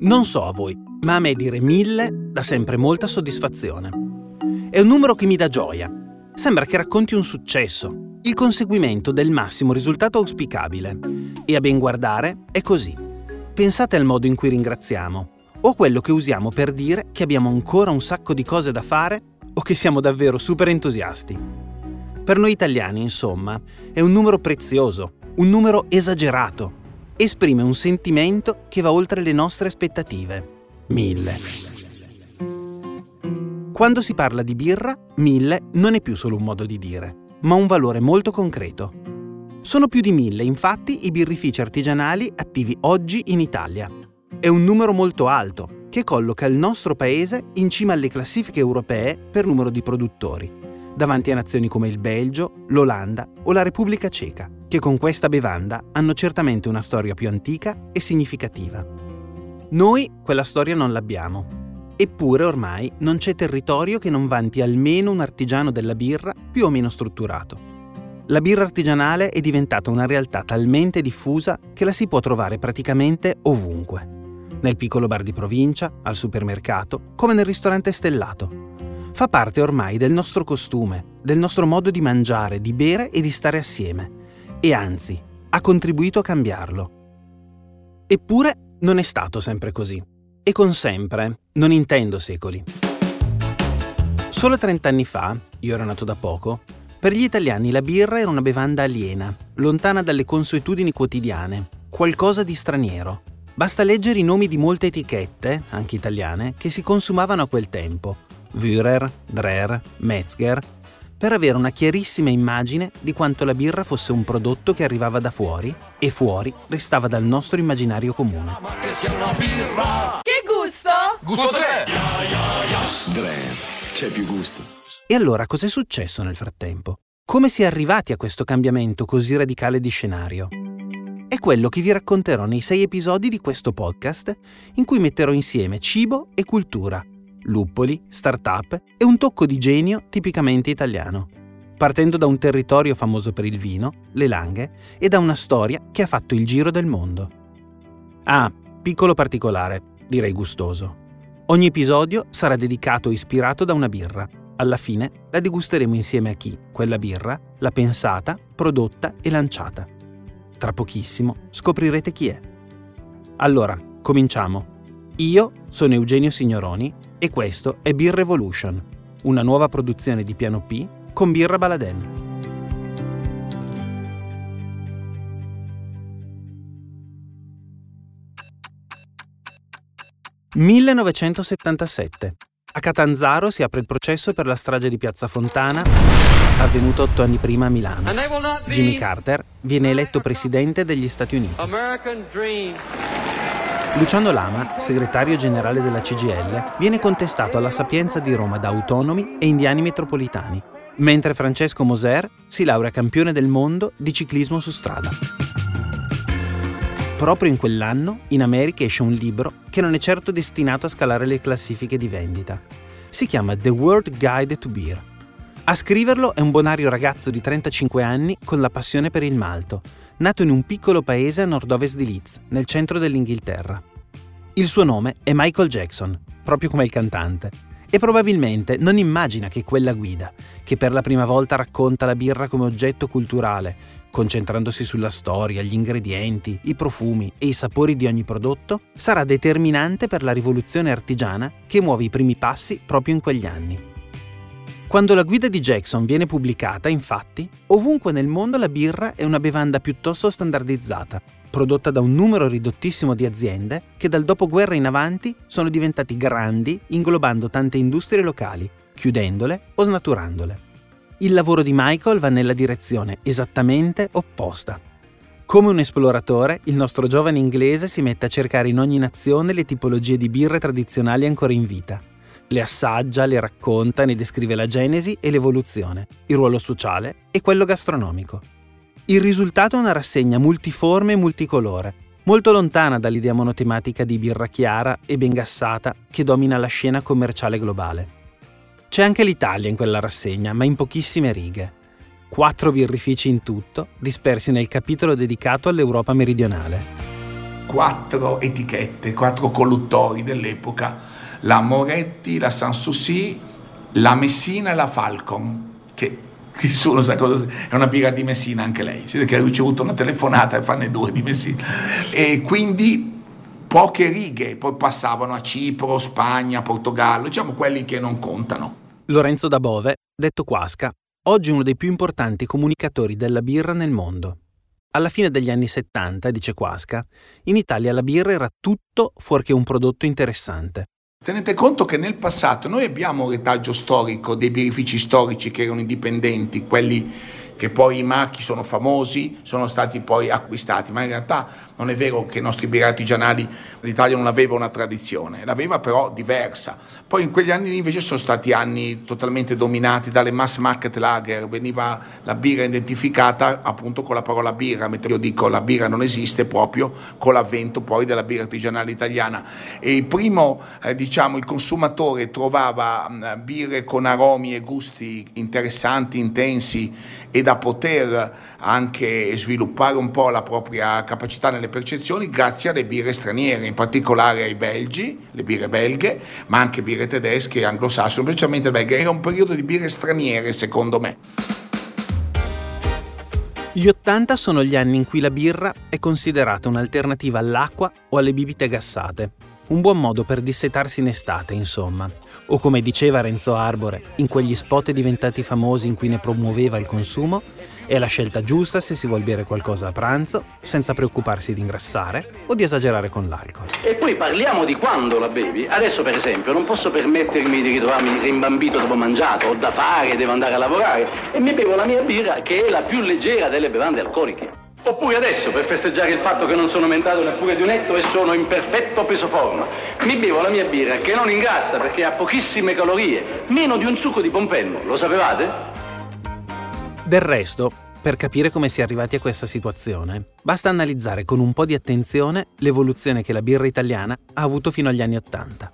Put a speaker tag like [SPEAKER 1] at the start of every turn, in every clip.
[SPEAKER 1] Non so a voi, ma a me dire mille dà sempre molta soddisfazione. È un numero che mi dà gioia. Sembra che racconti un successo, il conseguimento del massimo risultato auspicabile. E a ben guardare è così. Pensate al modo in cui ringraziamo, o a quello che usiamo per dire che abbiamo ancora un sacco di cose da fare o che siamo davvero super entusiasti. Per noi italiani, insomma, è un numero prezioso, un numero esagerato. Esprime un sentimento che va oltre le nostre aspettative. Mille. Quando si parla di birra, mille non è più solo un modo di dire, ma un valore molto concreto. Sono più di mille, infatti, i birrifici artigianali attivi oggi in Italia. È un numero molto alto, che colloca il nostro paese in cima alle classifiche europee per numero di produttori, davanti a nazioni come il Belgio, l'Olanda o la Repubblica Ceca, che con questa bevanda hanno certamente una storia più antica e significativa. Noi quella storia non l'abbiamo. Eppure ormai non c'è territorio che non vanti almeno un artigiano della birra più o meno strutturato. La birra artigianale è diventata una realtà talmente diffusa che la si può trovare praticamente ovunque. Nel piccolo bar di provincia, al supermercato, come nel ristorante stellato. Fa parte ormai del nostro costume, del nostro modo di mangiare, di bere e di stare assieme. E anzi, ha contribuito a cambiarlo. Eppure non è stato sempre così. E con sempre non intendo secoli. Solo 30 anni fa, io ero nato da poco, per gli italiani la birra era una bevanda aliena, lontana dalle consuetudini quotidiane, qualcosa di straniero. Basta leggere i nomi di molte etichette, anche italiane, che si consumavano a quel tempo. Wührer, Dreher, Metzger, per avere una chiarissima immagine di quanto la birra fosse un prodotto che arrivava da fuori e fuori restava dal nostro immaginario comune.
[SPEAKER 2] Che
[SPEAKER 3] gusto?
[SPEAKER 2] Gusto 3!
[SPEAKER 4] Dreher, c'è più gusto.
[SPEAKER 1] E allora cos'è successo nel frattempo? Come si è arrivati a questo cambiamento così radicale di scenario? È quello che vi racconterò nei sei episodi di questo podcast in cui metterò insieme cibo e cultura, luppoli, start-up e un tocco di genio tipicamente italiano, partendo da un territorio famoso per il vino, le langhe, e da una storia che ha fatto il giro del mondo. Ah, piccolo particolare, direi gustoso. Ogni episodio sarà dedicato o ispirato da una birra. Alla fine la degusteremo insieme a chi quella birra l'ha pensata, prodotta e lanciata. Tra pochissimo scoprirete chi è. Allora, cominciamo. Io sono Eugenio Signoroni e questo è Beer Revolution, una nuova produzione di Piano P con Birra Baladen. «1977. A Catanzaro si apre il processo per la strage di Piazza Fontana, avvenuto otto anni prima a Milano. Jimmy Carter viene eletto presidente degli Stati Uniti. Luciano Lama, segretario generale della CGL, viene contestato alla Sapienza di Roma da autonomi e indiani metropolitani, mentre Francesco Moser si laurea campione del mondo di ciclismo su strada. Proprio in quell'anno, in America esce un libro che non è certo destinato a scalare le classifiche di vendita. Si chiama The World Guide to Beer. A scriverlo è un bonario ragazzo di 35 anni con la passione per il malto, nato in un piccolo paese a nord-ovest di Leeds, nel centro dell'Inghilterra. Il suo nome è Michael Jackson, proprio come il cantante, e probabilmente non immagina che quella guida, che per la prima volta racconta la birra come oggetto culturale, concentrandosi sulla storia, gli ingredienti, i profumi e i sapori di ogni prodotto, sarà determinante per la rivoluzione artigiana che muove i primi passi proprio in quegli anni. Quando la guida di Jackson viene pubblicata, infatti, ovunque nel mondo la birra è una bevanda piuttosto standardizzata, prodotta da un numero ridottissimo di aziende che dal dopoguerra in avanti sono diventati grandi inglobando tante industrie locali, chiudendole o snaturandole. Il lavoro di Michael va nella direzione esattamente opposta. Come un esploratore, il nostro giovane inglese si mette a cercare in ogni nazione le tipologie di birre tradizionali ancora in vita. Le assaggia, le racconta, ne descrive la genesi e l'evoluzione, il ruolo sociale e quello gastronomico. Il risultato è una rassegna multiforme e multicolore, molto lontana dall'idea monotematica di birra chiara e ben gassata che domina la scena commerciale globale. C'è anche l'Italia in quella rassegna, ma in pochissime righe. quattro birrifici in tutto, dispersi nel capitolo dedicato all'Europa meridionale.
[SPEAKER 3] Quattro etichette, quattro colluttori dell'epoca, la Moretti, la Sanssouci, la Messina e la Falcon, che nessuno sa cosa è una birra di Messina anche lei, che ha ricevuto una telefonata e fanno due di Messina. E quindi poche righe, poi passavano a Cipro, Spagna, Portogallo, diciamo quelli che non contano.
[SPEAKER 1] Lorenzo da Bove, detto Quasca, oggi uno dei più importanti comunicatori della birra nel mondo. Alla fine degli anni 70, dice Quasca, in Italia la birra era tutto fuorché un prodotto interessante.
[SPEAKER 3] Tenete conto che nel passato noi abbiamo un retaggio storico dei birrifici storici che erano indipendenti, quelli che poi i marchi sono famosi, sono stati poi acquistati, ma in realtà non è vero che i nostri birri artigianali, l'Italia non aveva una tradizione, l'aveva però diversa. Poi in quegli anni invece sono stati anni totalmente dominati dalle mass market lager, veniva la birra identificata appunto con la parola birra, mentre io dico la birra non esiste proprio con l'avvento poi della birra artigianale italiana. E il primo, eh, diciamo, il consumatore trovava mh, birre con aromi e gusti interessanti, intensi e da poter anche sviluppare un po' la propria capacità nelle percezioni grazie alle birre straniere, in particolare ai belgi, le birre belghe, ma anche birre tedesche e anglosassone, specialmente belghe. Era un periodo di birre straniere secondo me.
[SPEAKER 1] Gli 80 sono gli anni in cui la birra è considerata un'alternativa all'acqua o alle bibite gassate. Un buon modo per dissetarsi in estate, insomma. O come diceva Renzo Arbore, in quegli spot diventati famosi in cui ne promuoveva il consumo, è la scelta giusta se si vuol bere qualcosa a pranzo, senza preoccuparsi di ingrassare o di esagerare con l'alcol.
[SPEAKER 5] E poi parliamo di quando la bevi. Adesso, per esempio, non posso permettermi di ritrovarmi rimbambito dopo mangiato, ho da fare, devo andare a lavorare e mi bevo la mia birra che è la più leggera delle bevande alcoliche. Oppure adesso, per festeggiare il fatto che non sono aumentato neppure di un etto e sono in perfetto peso forma, mi bevo la mia birra che non ingrassa perché ha pochissime calorie, meno di un succo di pompenno, lo sapevate?
[SPEAKER 1] Del resto, per capire come si è arrivati a questa situazione, basta analizzare con un po' di attenzione l'evoluzione che la birra italiana ha avuto fino agli anni Ottanta.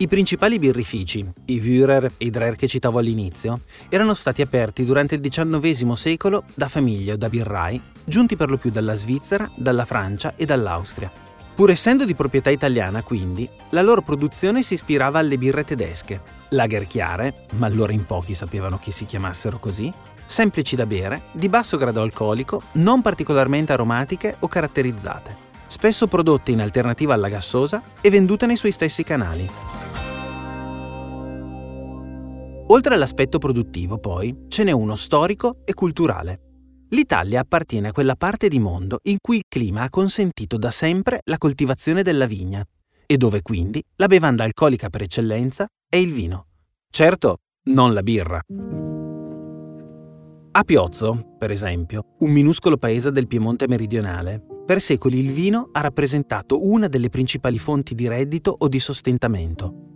[SPEAKER 1] I principali birrifici, i Führer e i Dreher che citavo all'inizio, erano stati aperti durante il XIX secolo da famiglie o da birrai, giunti per lo più dalla Svizzera, dalla Francia e dall'Austria. Pur essendo di proprietà italiana, quindi, la loro produzione si ispirava alle birre tedesche, lager chiare, ma allora in pochi sapevano che si chiamassero così, semplici da bere, di basso grado alcolico, non particolarmente aromatiche o caratterizzate, spesso prodotte in alternativa alla gassosa e vendute nei suoi stessi canali. Oltre all'aspetto produttivo, poi, ce n'è uno storico e culturale. L'Italia appartiene a quella parte di mondo in cui il clima ha consentito da sempre la coltivazione della vigna e dove quindi la bevanda alcolica per eccellenza è il vino. Certo, non la birra. A Piozzo, per esempio, un minuscolo paese del Piemonte meridionale, per secoli il vino ha rappresentato una delle principali fonti di reddito o di sostentamento.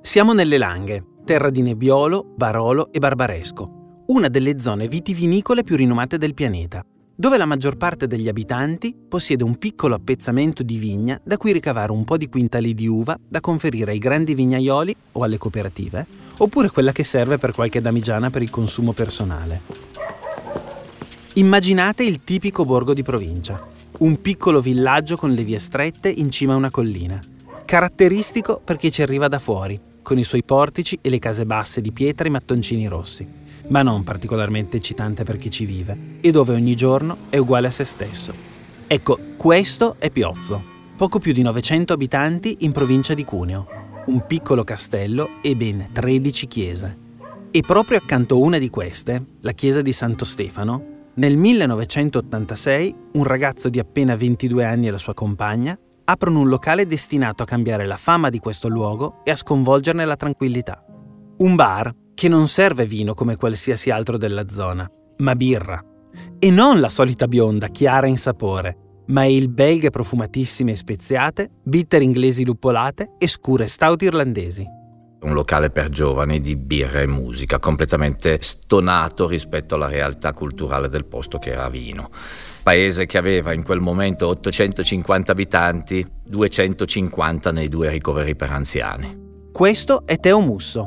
[SPEAKER 1] Siamo nelle Langhe, terra di Nebbiolo, Barolo e Barbaresco, una delle zone vitivinicole più rinomate del pianeta, dove la maggior parte degli abitanti possiede un piccolo appezzamento di vigna da cui ricavare un po' di quintali di uva da conferire ai grandi vignaioli o alle cooperative, oppure quella che serve per qualche damigiana per il consumo personale. Immaginate il tipico borgo di provincia, un piccolo villaggio con le vie strette in cima a una collina, caratteristico per chi ci arriva da fuori, con i suoi portici e le case basse di pietra e mattoncini rossi, ma non particolarmente eccitante per chi ci vive e dove ogni giorno è uguale a se stesso. Ecco, questo è Piozzo, poco più di 900 abitanti in provincia di Cuneo, un piccolo castello e ben 13 chiese. E proprio accanto a una di queste, la chiesa di Santo Stefano, nel 1986 un ragazzo di appena 22 anni e la sua compagna aprono un locale destinato a cambiare la fama di questo luogo e a sconvolgerne la tranquillità. Un bar che non serve vino come qualsiasi altro della zona, ma birra. E non la solita bionda, chiara in sapore, ma il belghe profumatissime e speziate, bitter inglesi luppolate e scure stout irlandesi.
[SPEAKER 6] Un locale per giovani di birra e musica, completamente stonato rispetto alla realtà culturale del posto che era Vino paese che aveva in quel momento 850 abitanti, 250 nei due ricoveri per anziani.
[SPEAKER 1] Questo è Teo Musso.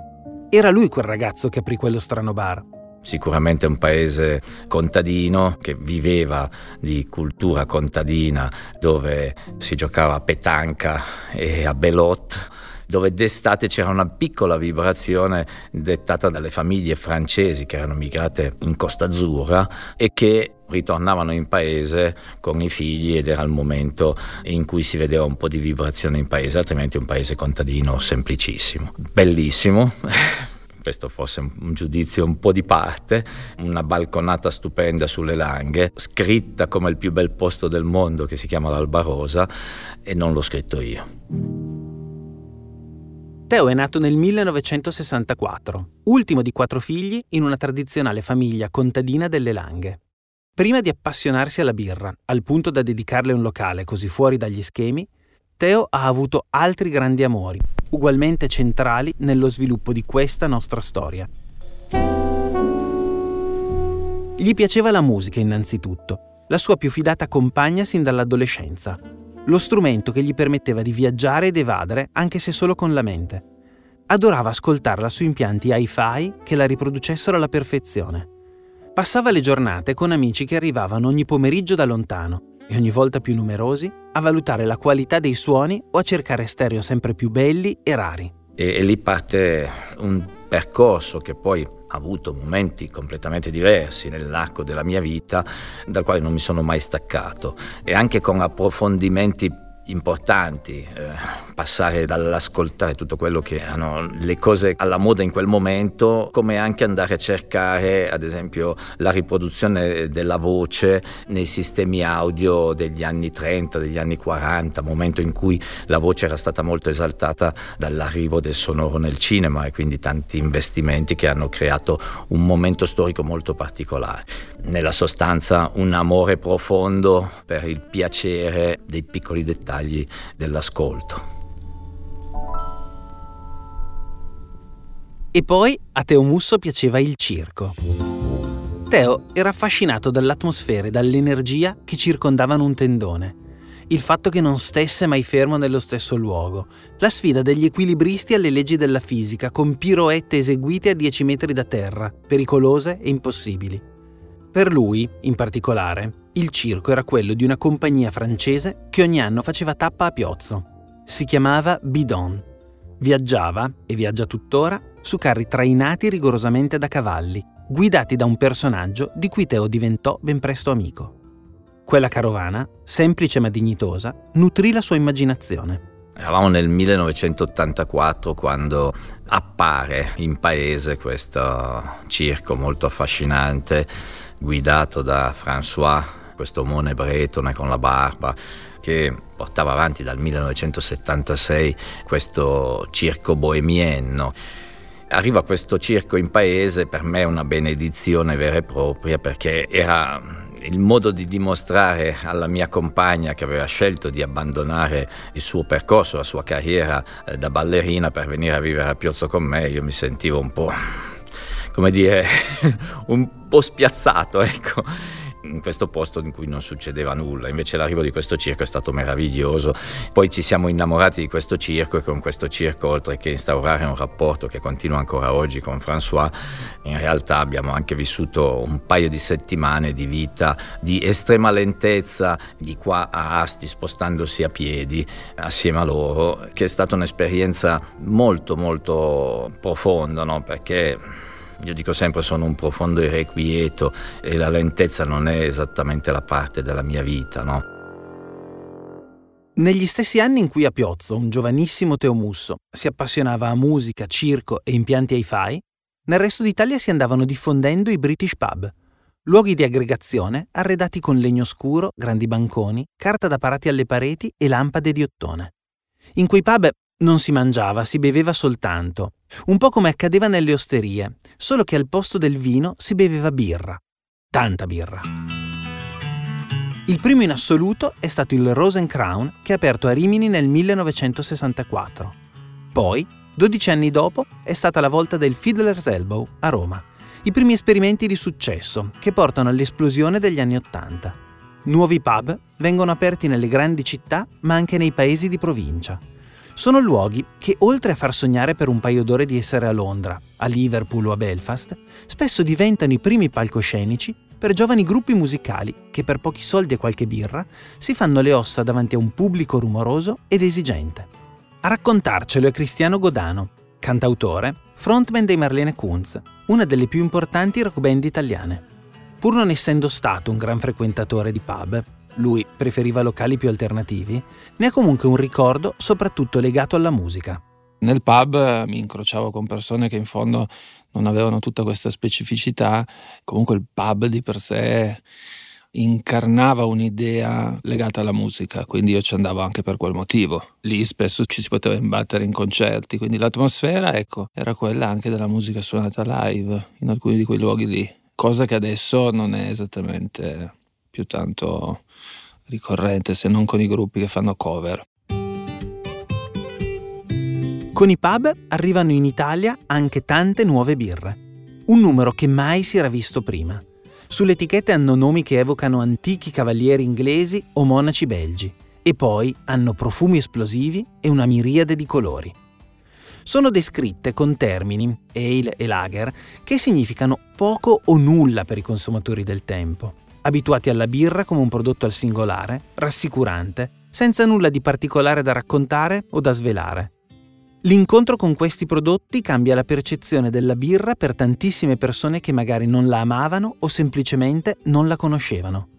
[SPEAKER 1] Era lui quel ragazzo che aprì quello strano bar.
[SPEAKER 6] sicuramente un paese contadino che viveva di cultura contadina dove si giocava a petanca e a belot dove d'estate c'era una piccola vibrazione dettata dalle famiglie francesi che erano migrate in Costa Azzurra e che ritornavano in paese con i figli ed era il momento in cui si vedeva un po' di vibrazione in paese, altrimenti un paese contadino semplicissimo. Bellissimo. questo fosse un giudizio un po' di parte, una balconata stupenda sulle Langhe, scritta come il più bel posto del mondo che si chiama l'Alba Rosa e non l'ho scritto io.
[SPEAKER 1] Teo è nato nel 1964, ultimo di quattro figli in una tradizionale famiglia contadina delle Langhe. Prima di appassionarsi alla birra, al punto da dedicarle un locale così fuori dagli schemi, Teo ha avuto altri grandi amori, ugualmente centrali nello sviluppo di questa nostra storia. Gli piaceva la musica innanzitutto, la sua più fidata compagna sin dall'adolescenza, lo strumento che gli permetteva di viaggiare ed evadere anche se solo con la mente. Adorava ascoltarla su impianti hi-fi che la riproducessero alla perfezione. Passava le giornate con amici che arrivavano ogni pomeriggio da lontano e ogni volta più numerosi, a valutare la qualità dei suoni o a cercare stereo sempre più belli e rari.
[SPEAKER 6] E, e lì parte un percorso che poi avuto momenti completamente diversi nell'arco della mia vita, dal quale non mi sono mai staccato, e anche con approfondimenti importanti, eh, passare dall'ascoltare tutto quello che hanno le cose alla moda in quel momento, come anche andare a cercare ad esempio la riproduzione della voce nei sistemi audio degli anni 30, degli anni 40, momento in cui la voce era stata molto esaltata dall'arrivo del sonoro nel cinema e quindi tanti investimenti che hanno creato un momento storico molto particolare. Nella sostanza un amore profondo per il piacere dei piccoli dettagli dettagli dell'ascolto.
[SPEAKER 1] E poi a Teo Musso piaceva il circo. Teo era affascinato dall'atmosfera e dall'energia che circondavano un tendone. Il fatto che non stesse mai fermo nello stesso luogo, la sfida degli equilibristi alle leggi della fisica con piroette eseguite a 10 metri da terra, pericolose e impossibili. Per lui, in particolare, il circo era quello di una compagnia francese che ogni anno faceva tappa a Piozzo. Si chiamava Bidon. Viaggiava, e viaggia tuttora, su carri trainati rigorosamente da cavalli, guidati da un personaggio di cui Teo diventò ben presto amico. Quella carovana, semplice ma dignitosa, nutrì la sua immaginazione.
[SPEAKER 6] Eravamo nel 1984 quando appare in paese questo circo molto affascinante guidato da François questo omone bretone con la barba che portava avanti dal 1976 questo circo bohemienno. Arriva questo circo in paese, per me è una benedizione vera e propria perché era il modo di dimostrare alla mia compagna che aveva scelto di abbandonare il suo percorso, la sua carriera eh, da ballerina per venire a vivere a Piozzo con me, io mi sentivo un po', come dire, un po' spiazzato, ecco in questo posto in cui non succedeva nulla. Invece l'arrivo di questo circo è stato meraviglioso. Poi ci siamo innamorati di questo circo e con questo circo, oltre che instaurare un rapporto che continua ancora oggi con François, in realtà abbiamo anche vissuto un paio di settimane di vita di estrema lentezza, di qua a Asti, spostandosi a piedi assieme a loro, che è stata un'esperienza molto molto profonda, no? perché io dico sempre sono un profondo irrequieto e la lentezza non è esattamente la parte della mia vita, no?
[SPEAKER 1] Negli stessi anni in cui a Piozzo un giovanissimo Teo Musso si appassionava a musica, circo e impianti hi-fi, nel resto d'Italia si andavano diffondendo i British Pub, luoghi di aggregazione arredati con legno scuro, grandi banconi, carta da parati alle pareti e lampade di ottone. In quei pub non si mangiava, si beveva soltanto, un po' come accadeva nelle osterie, solo che al posto del vino si beveva birra. Tanta birra. Il primo in assoluto è stato il Rosencrown che ha aperto a Rimini nel 1964. Poi, 12 anni dopo, è stata la volta del Fiddler's Elbow a Roma. I primi esperimenti di successo che portano all'esplosione degli anni Ottanta. Nuovi pub vengono aperti nelle grandi città ma anche nei paesi di provincia Sono luoghi che, oltre a far sognare per un paio d'ore di essere a Londra, a Liverpool o a Belfast, spesso diventano i primi palcoscenici per giovani gruppi musicali che per pochi soldi e qualche birra si fanno le ossa davanti a un pubblico rumoroso ed esigente. A raccontarcelo è Cristiano Godano, cantautore, frontman dei Marlene Kunz, una delle più importanti rock band italiane. Pur non essendo stato un gran frequentatore di pub, lui preferiva locali più alternativi, ne ha comunque un ricordo soprattutto legato alla musica.
[SPEAKER 7] Nel pub mi incrociavo con persone che in fondo non avevano tutta questa specificità, comunque il pub di per sé incarnava un'idea legata alla musica, quindi io ci andavo anche per quel motivo. Lì spesso ci si poteva imbattere in concerti, quindi l'atmosfera, ecco, era quella anche della musica suonata live in alcuni di quei luoghi lì, cosa che adesso non è esattamente più tanto ricorrente se non con i gruppi che fanno cover.
[SPEAKER 1] Con i pub arrivano in Italia anche tante nuove birre, un numero che mai si era visto prima. Sulle etichette hanno nomi che evocano antichi cavalieri inglesi o monaci belgi e poi hanno profumi esplosivi e una miriade di colori. Sono descritte con termini, ale e lager, che significano poco o nulla per i consumatori del tempo abituati alla birra come un prodotto al singolare, rassicurante, senza nulla di particolare da raccontare o da svelare. L'incontro con questi prodotti cambia la percezione della birra per tantissime persone che magari non la amavano o semplicemente non la conoscevano.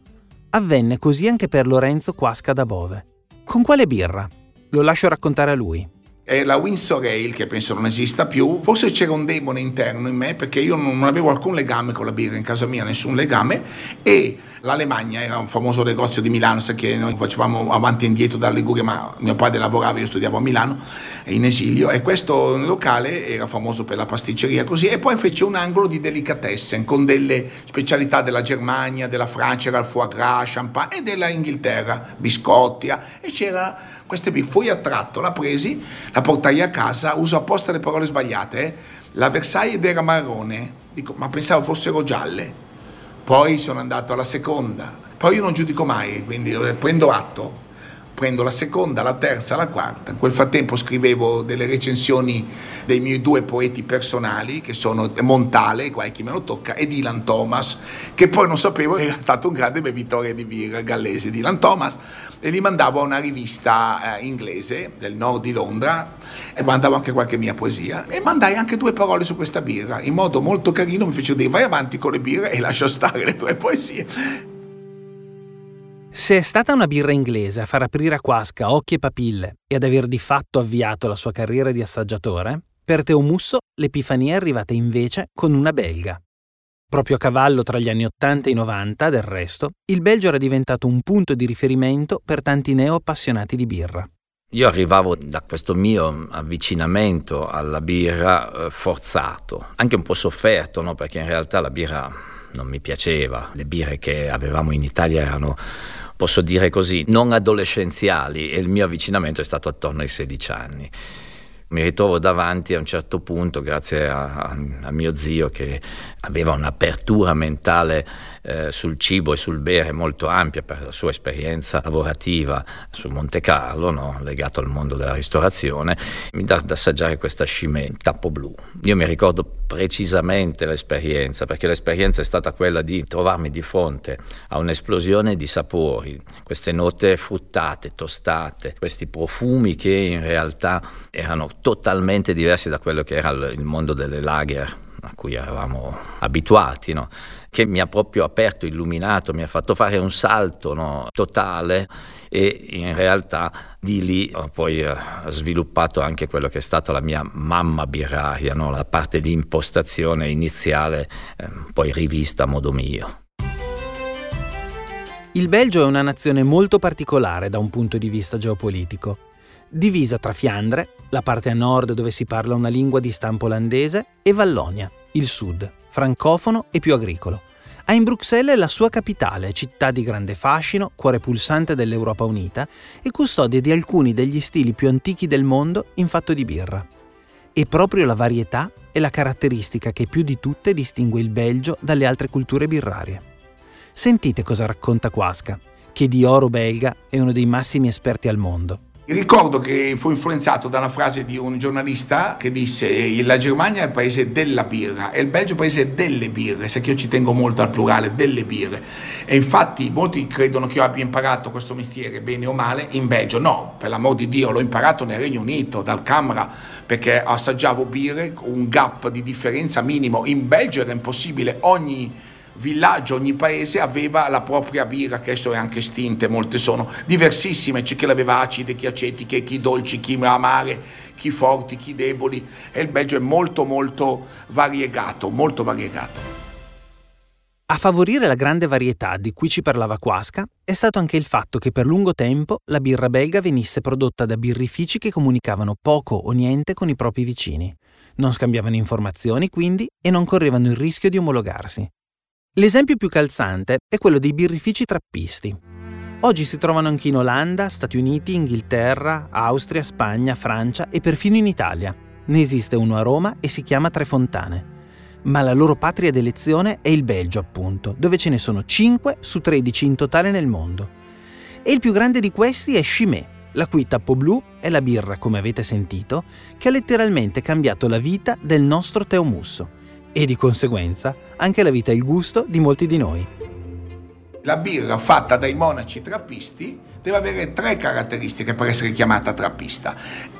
[SPEAKER 1] Avvenne così anche per Lorenzo Quasca da Bove. Con quale birra? Lo lascio raccontare a lui
[SPEAKER 3] è la Windsor Ale che penso non esista più. Forse c'era un demone interno in me perché io non avevo alcun legame con la birra in casa mia, nessun legame e l'Alemagna era un famoso negozio di Milano, sai che noi facevamo avanti e indietro da Liguria, ma mio padre lavorava, io studiavo a Milano in esilio e questo locale era famoso per la pasticceria così e poi fece un angolo di delicatessen con delle specialità della Germania, della Francia, era il foie gras, champagne e della Inghilterra, biscotti e c'era queste birre, fui attratto, la presi, la portai a casa, uso apposta le parole sbagliate, eh? la Versailles era marrone, dico, ma pensavo fossero gialle, poi sono andato alla seconda, poi io non giudico mai, quindi eh, prendo atto, prendo la seconda, la terza, la quarta. In quel frattempo scrivevo delle recensioni dei miei due poeti personali, che sono Montale, qua è chi me lo tocca, e Dylan Thomas, che poi non sapevo era stato un grande bevitore di birra gallese, Dylan Thomas, e li mandavo a una rivista eh, inglese del nord di Londra, e mandavo anche qualche mia poesia, e mandai anche due parole su questa birra, in modo molto carino mi fecero dire vai avanti con le birre e lascia stare le tue poesie.
[SPEAKER 1] Se è stata una birra inglese a far aprire a Quasca occhi e papille e ad aver di fatto avviato la sua carriera di assaggiatore, per Teo Musso l'epifania è arrivata invece con una belga. Proprio a cavallo tra gli anni 80 e i 90, del resto, il Belgio era diventato un punto di riferimento per tanti neo appassionati di birra.
[SPEAKER 6] Io arrivavo da questo mio avvicinamento alla birra eh, forzato, anche un po' sofferto, no? perché in realtà la birra non mi piaceva. Le birre che avevamo in Italia erano posso dire così, non adolescenziali e il mio avvicinamento è stato attorno ai 16 anni mi ritrovo davanti a un certo punto, grazie a, a, a mio zio che aveva un'apertura mentale eh, sul cibo e sul bere molto ampia per la sua esperienza lavorativa su Monte Carlo, no? legato al mondo della ristorazione, mi dà ad assaggiare questa scimmè tappo blu. Io mi ricordo precisamente l'esperienza, perché l'esperienza è stata quella di trovarmi di fronte a un'esplosione di sapori, queste note fruttate, tostate, questi profumi che in realtà erano totalmente diversi da quello che era il mondo delle lager a cui eravamo abituati, no? che mi ha proprio aperto, illuminato, mi ha fatto fare un salto no? totale e in realtà di lì ho poi eh, sviluppato anche quello che è stata la mia mamma birraria, no? la parte di impostazione iniziale, eh, poi rivista a modo mio.
[SPEAKER 1] Il Belgio è una nazione molto particolare da un punto di vista geopolitico divisa tra Fiandre, la parte a nord dove si parla una lingua di stampo olandese, e Vallonia, il sud, francofono e più agricolo. Ha in Bruxelles la sua capitale, città di grande fascino, cuore pulsante dell'Europa unita e custode di alcuni degli stili più antichi del mondo in fatto di birra. E proprio la varietà è la caratteristica che più di tutte distingue il Belgio dalle altre culture birrarie. Sentite cosa racconta Quasca, che di oro belga è uno dei massimi esperti al mondo
[SPEAKER 3] Ricordo che fu influenzato da una frase di un giornalista che disse la Germania è il paese della birra e il Belgio è il paese delle birre, sai che io ci tengo molto al plurale, delle birre. E infatti molti credono che io abbia imparato questo mestiere bene o male in Belgio. No, per l'amor di Dio, l'ho imparato nel Regno Unito, dal Camera, perché assaggiavo birre con un gap di differenza minimo. In Belgio era impossibile, ogni villaggio, ogni paese aveva la propria birra, che adesso è anche estinta, molte sono diversissime, c'è chi l'aveva acide, chi acetiche, chi dolci, chi amare, chi forti, chi deboli, e il Belgio è molto molto variegato, molto variegato.
[SPEAKER 1] A favorire la grande varietà di cui ci parlava Quasca è stato anche il fatto che per lungo tempo la birra belga venisse prodotta da birrifici che comunicavano poco o niente con i propri vicini. Non scambiavano informazioni quindi e non correvano il rischio di omologarsi. L'esempio più calzante è quello dei birrifici trappisti. Oggi si trovano anche in Olanda, Stati Uniti, Inghilterra, Austria, Spagna, Francia e perfino in Italia. Ne esiste uno a Roma e si chiama Tre Fontane. Ma la loro patria d'elezione è il Belgio, appunto, dove ce ne sono 5 su 13 in totale nel mondo. E il più grande di questi è Chimay, la cui tappo blu è la birra, come avete sentito, che ha letteralmente cambiato la vita del nostro teomusso e di conseguenza anche la vita e il gusto di molti di noi.
[SPEAKER 3] La birra fatta dai monaci trappisti deve avere tre caratteristiche per essere chiamata trappista.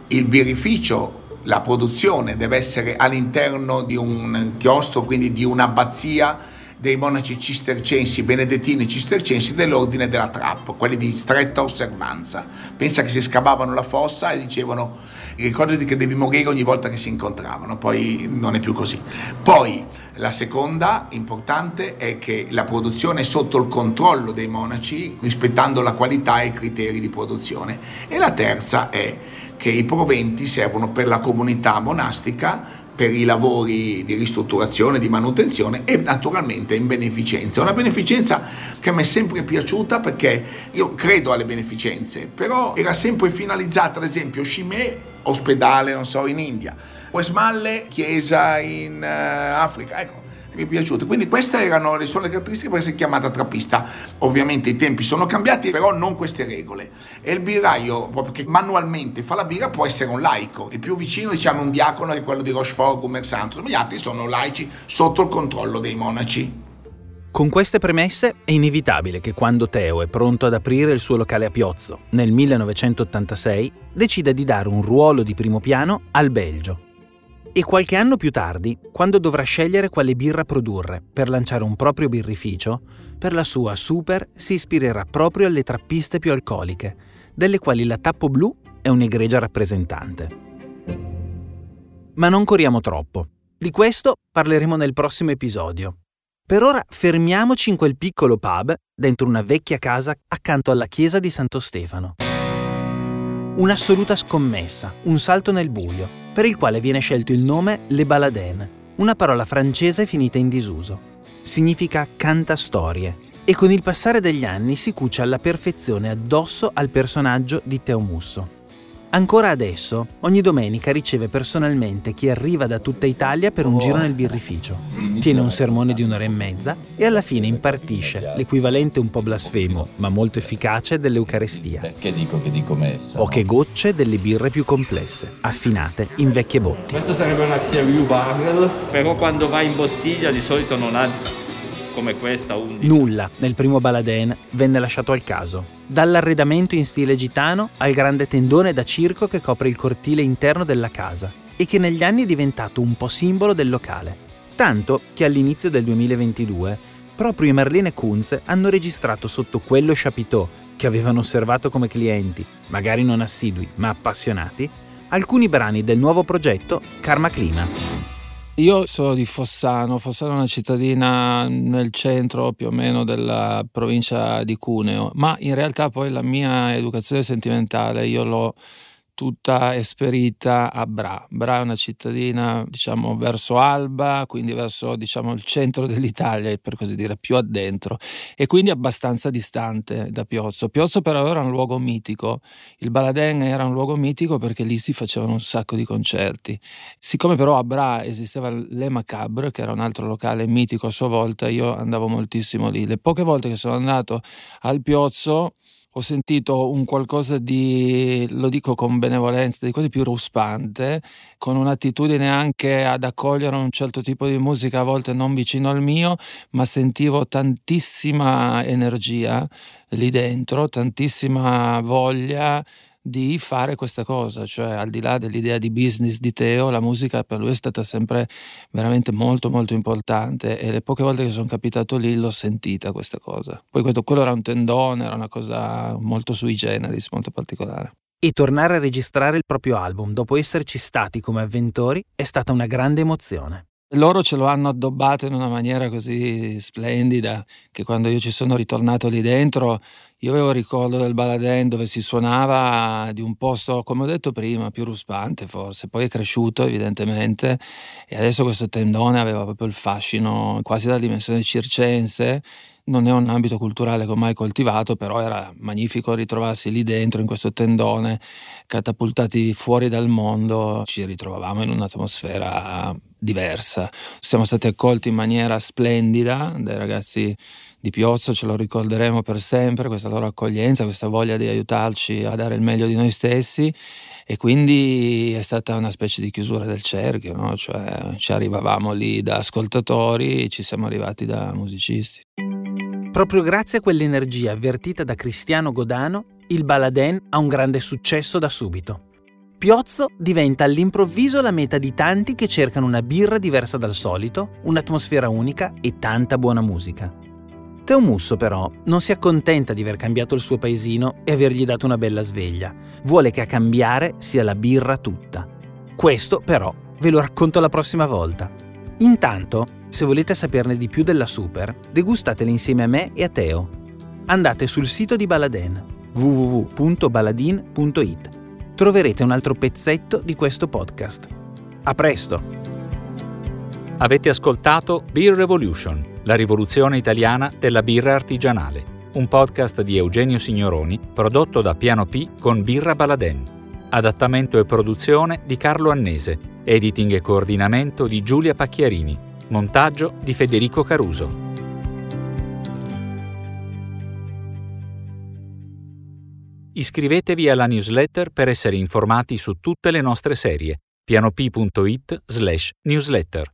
[SPEAKER 3] Il birrificio, la produzione deve essere all'interno di un chiostro, quindi di un'abbazia dei monaci cistercensi, benedettini cistercensi dell'ordine della trappa, quelli di stretta osservanza. Pensa che si scavavano la fossa e dicevano ricordati che devi morire ogni volta che si incontravano, poi non è più così. Poi la seconda importante è che la produzione è sotto il controllo dei monaci, rispettando la qualità e i criteri di produzione. E la terza è che i proventi servono per la comunità monastica per i lavori di ristrutturazione, di manutenzione e naturalmente in beneficenza. Una beneficenza che mi è sempre piaciuta perché io credo alle beneficenze, però era sempre finalizzata, ad esempio, Chimay, ospedale, non so, in India, Westmalle, chiesa in uh, Africa, ecco mi è piaciuto. Quindi queste erano le sole caratteristiche per essere chiamata trappista. Ovviamente i tempi sono cambiati, però non queste regole. E il birraio, proprio che manualmente fa la birra, può essere un laico. Il più vicino, diciamo, un diacono è quello di Rochefort, Gumer Santos. Gli altri sono laici sotto il controllo dei monaci.
[SPEAKER 1] Con queste premesse è inevitabile che quando Teo è pronto ad aprire il suo locale a Piozzo, nel 1986, decida di dare un ruolo di primo piano al Belgio e qualche anno più tardi, quando dovrà scegliere quale birra produrre per lanciare un proprio birrificio, per la sua super si ispirerà proprio alle trappiste più alcoliche, delle quali la Tappo Blu è un'egregia rappresentante. Ma non corriamo troppo. Di questo parleremo nel prossimo episodio. Per ora fermiamoci in quel piccolo pub dentro una vecchia casa accanto alla chiesa di Santo Stefano. Un'assoluta scommessa, un salto nel buio, per il quale viene scelto il nome Le Baladin, una parola francese finita in disuso. Significa canta storie e con il passare degli anni si cuce alla perfezione addosso al personaggio di Teomusso. Ancora adesso, ogni domenica riceve personalmente chi arriva da tutta Italia per un giro nel birrificio. Tiene un sermone di un'ora e mezza e alla fine impartisce l'equivalente un po' blasfemo, ma molto efficace dell'Eucarestia.
[SPEAKER 4] Che dico, che dico messa.
[SPEAKER 1] Poche gocce delle birre più complesse, affinate in vecchie botti.
[SPEAKER 8] Questa sarebbe una Xia Barrel, però quando va in bottiglia di solito non ha come questa 11.
[SPEAKER 1] Nulla nel primo Baladen venne lasciato al caso. Dall'arredamento in stile gitano al grande tendone da circo che copre il cortile interno della casa e che negli anni è diventato un po' simbolo del locale. Tanto che all'inizio del 2022 proprio i Merlin e Kunz hanno registrato sotto quello chapiteau che avevano osservato come clienti, magari non assidui ma appassionati, alcuni brani del nuovo progetto Karma Clima.
[SPEAKER 7] Io sono di Fossano, Fossano è una cittadina nel centro più o meno della provincia di Cuneo, ma in realtà poi la mia educazione sentimentale io l'ho tutta esperita a Bra. Bra è una cittadina, diciamo, verso Alba, quindi verso, diciamo, il centro dell'Italia, per così dire, più addentro, e quindi abbastanza distante da Piozzo. Piozzo però era un luogo mitico, il Baladen era un luogo mitico perché lì si facevano un sacco di concerti. Siccome però a Bra esisteva Le Macabre, che era un altro locale mitico a sua volta, io andavo moltissimo lì. Le poche volte che sono andato al Piozzo ho sentito un qualcosa di, lo dico con benevolenza, di quasi più ruspante, con un'attitudine anche ad accogliere un certo tipo di musica, a volte non vicino al mio, ma sentivo tantissima energia lì dentro, tantissima voglia di fare questa cosa, cioè al di là dell'idea di business di Teo, la musica per lui è stata sempre veramente molto molto importante e le poche volte che sono capitato lì l'ho sentita questa cosa. Poi questo, quello era un tendone, era una cosa molto sui generis, molto particolare.
[SPEAKER 1] E tornare a registrare il proprio album dopo esserci stati come avventori è stata una grande emozione.
[SPEAKER 7] Loro ce lo hanno addobbato in una maniera così splendida che quando io ci sono ritornato lì dentro, io avevo ricordo del Baladin dove si suonava di un posto, come ho detto prima, più ruspante forse, poi è cresciuto evidentemente e adesso questo tendone aveva proprio il fascino quasi della dimensione circense. Non è un ambito culturale che ho mai coltivato, però era magnifico ritrovarsi lì dentro in questo tendone, catapultati fuori dal mondo, ci ritrovavamo in un'atmosfera diversa. Siamo stati accolti in maniera splendida dai ragazzi di Piozzo, ce lo ricorderemo per sempre, questa loro accoglienza, questa voglia di aiutarci a dare il meglio di noi stessi e quindi è stata una specie di chiusura del cerchio, no? cioè ci arrivavamo lì da ascoltatori, ci siamo arrivati da musicisti.
[SPEAKER 1] Proprio grazie a quell'energia avvertita da Cristiano Godano, il Baladin ha un grande successo da subito. Piozzo diventa all'improvviso la meta di tanti che cercano una birra diversa dal solito, un'atmosfera unica e tanta buona musica. Teo Musso però non si accontenta di aver cambiato il suo paesino e avergli dato una bella sveglia. Vuole che a cambiare sia la birra tutta. Questo però ve lo racconto la prossima volta. Intanto se volete saperne di più della Super, degustatela insieme a me e a Teo. Andate sul sito di Baladin www.baladin.it. Troverete un altro pezzetto di questo podcast. A presto!
[SPEAKER 9] Avete ascoltato Beer Revolution, la rivoluzione italiana della birra artigianale, un podcast di Eugenio Signoroni prodotto da Piano P con Birra Baladin. Adattamento e produzione di Carlo Annese, editing e coordinamento di Giulia Pacchiarini Montaggio di Federico Caruso. Iscrivetevi alla newsletter per essere informati su tutte le nostre serie. pianop.it slash newsletter.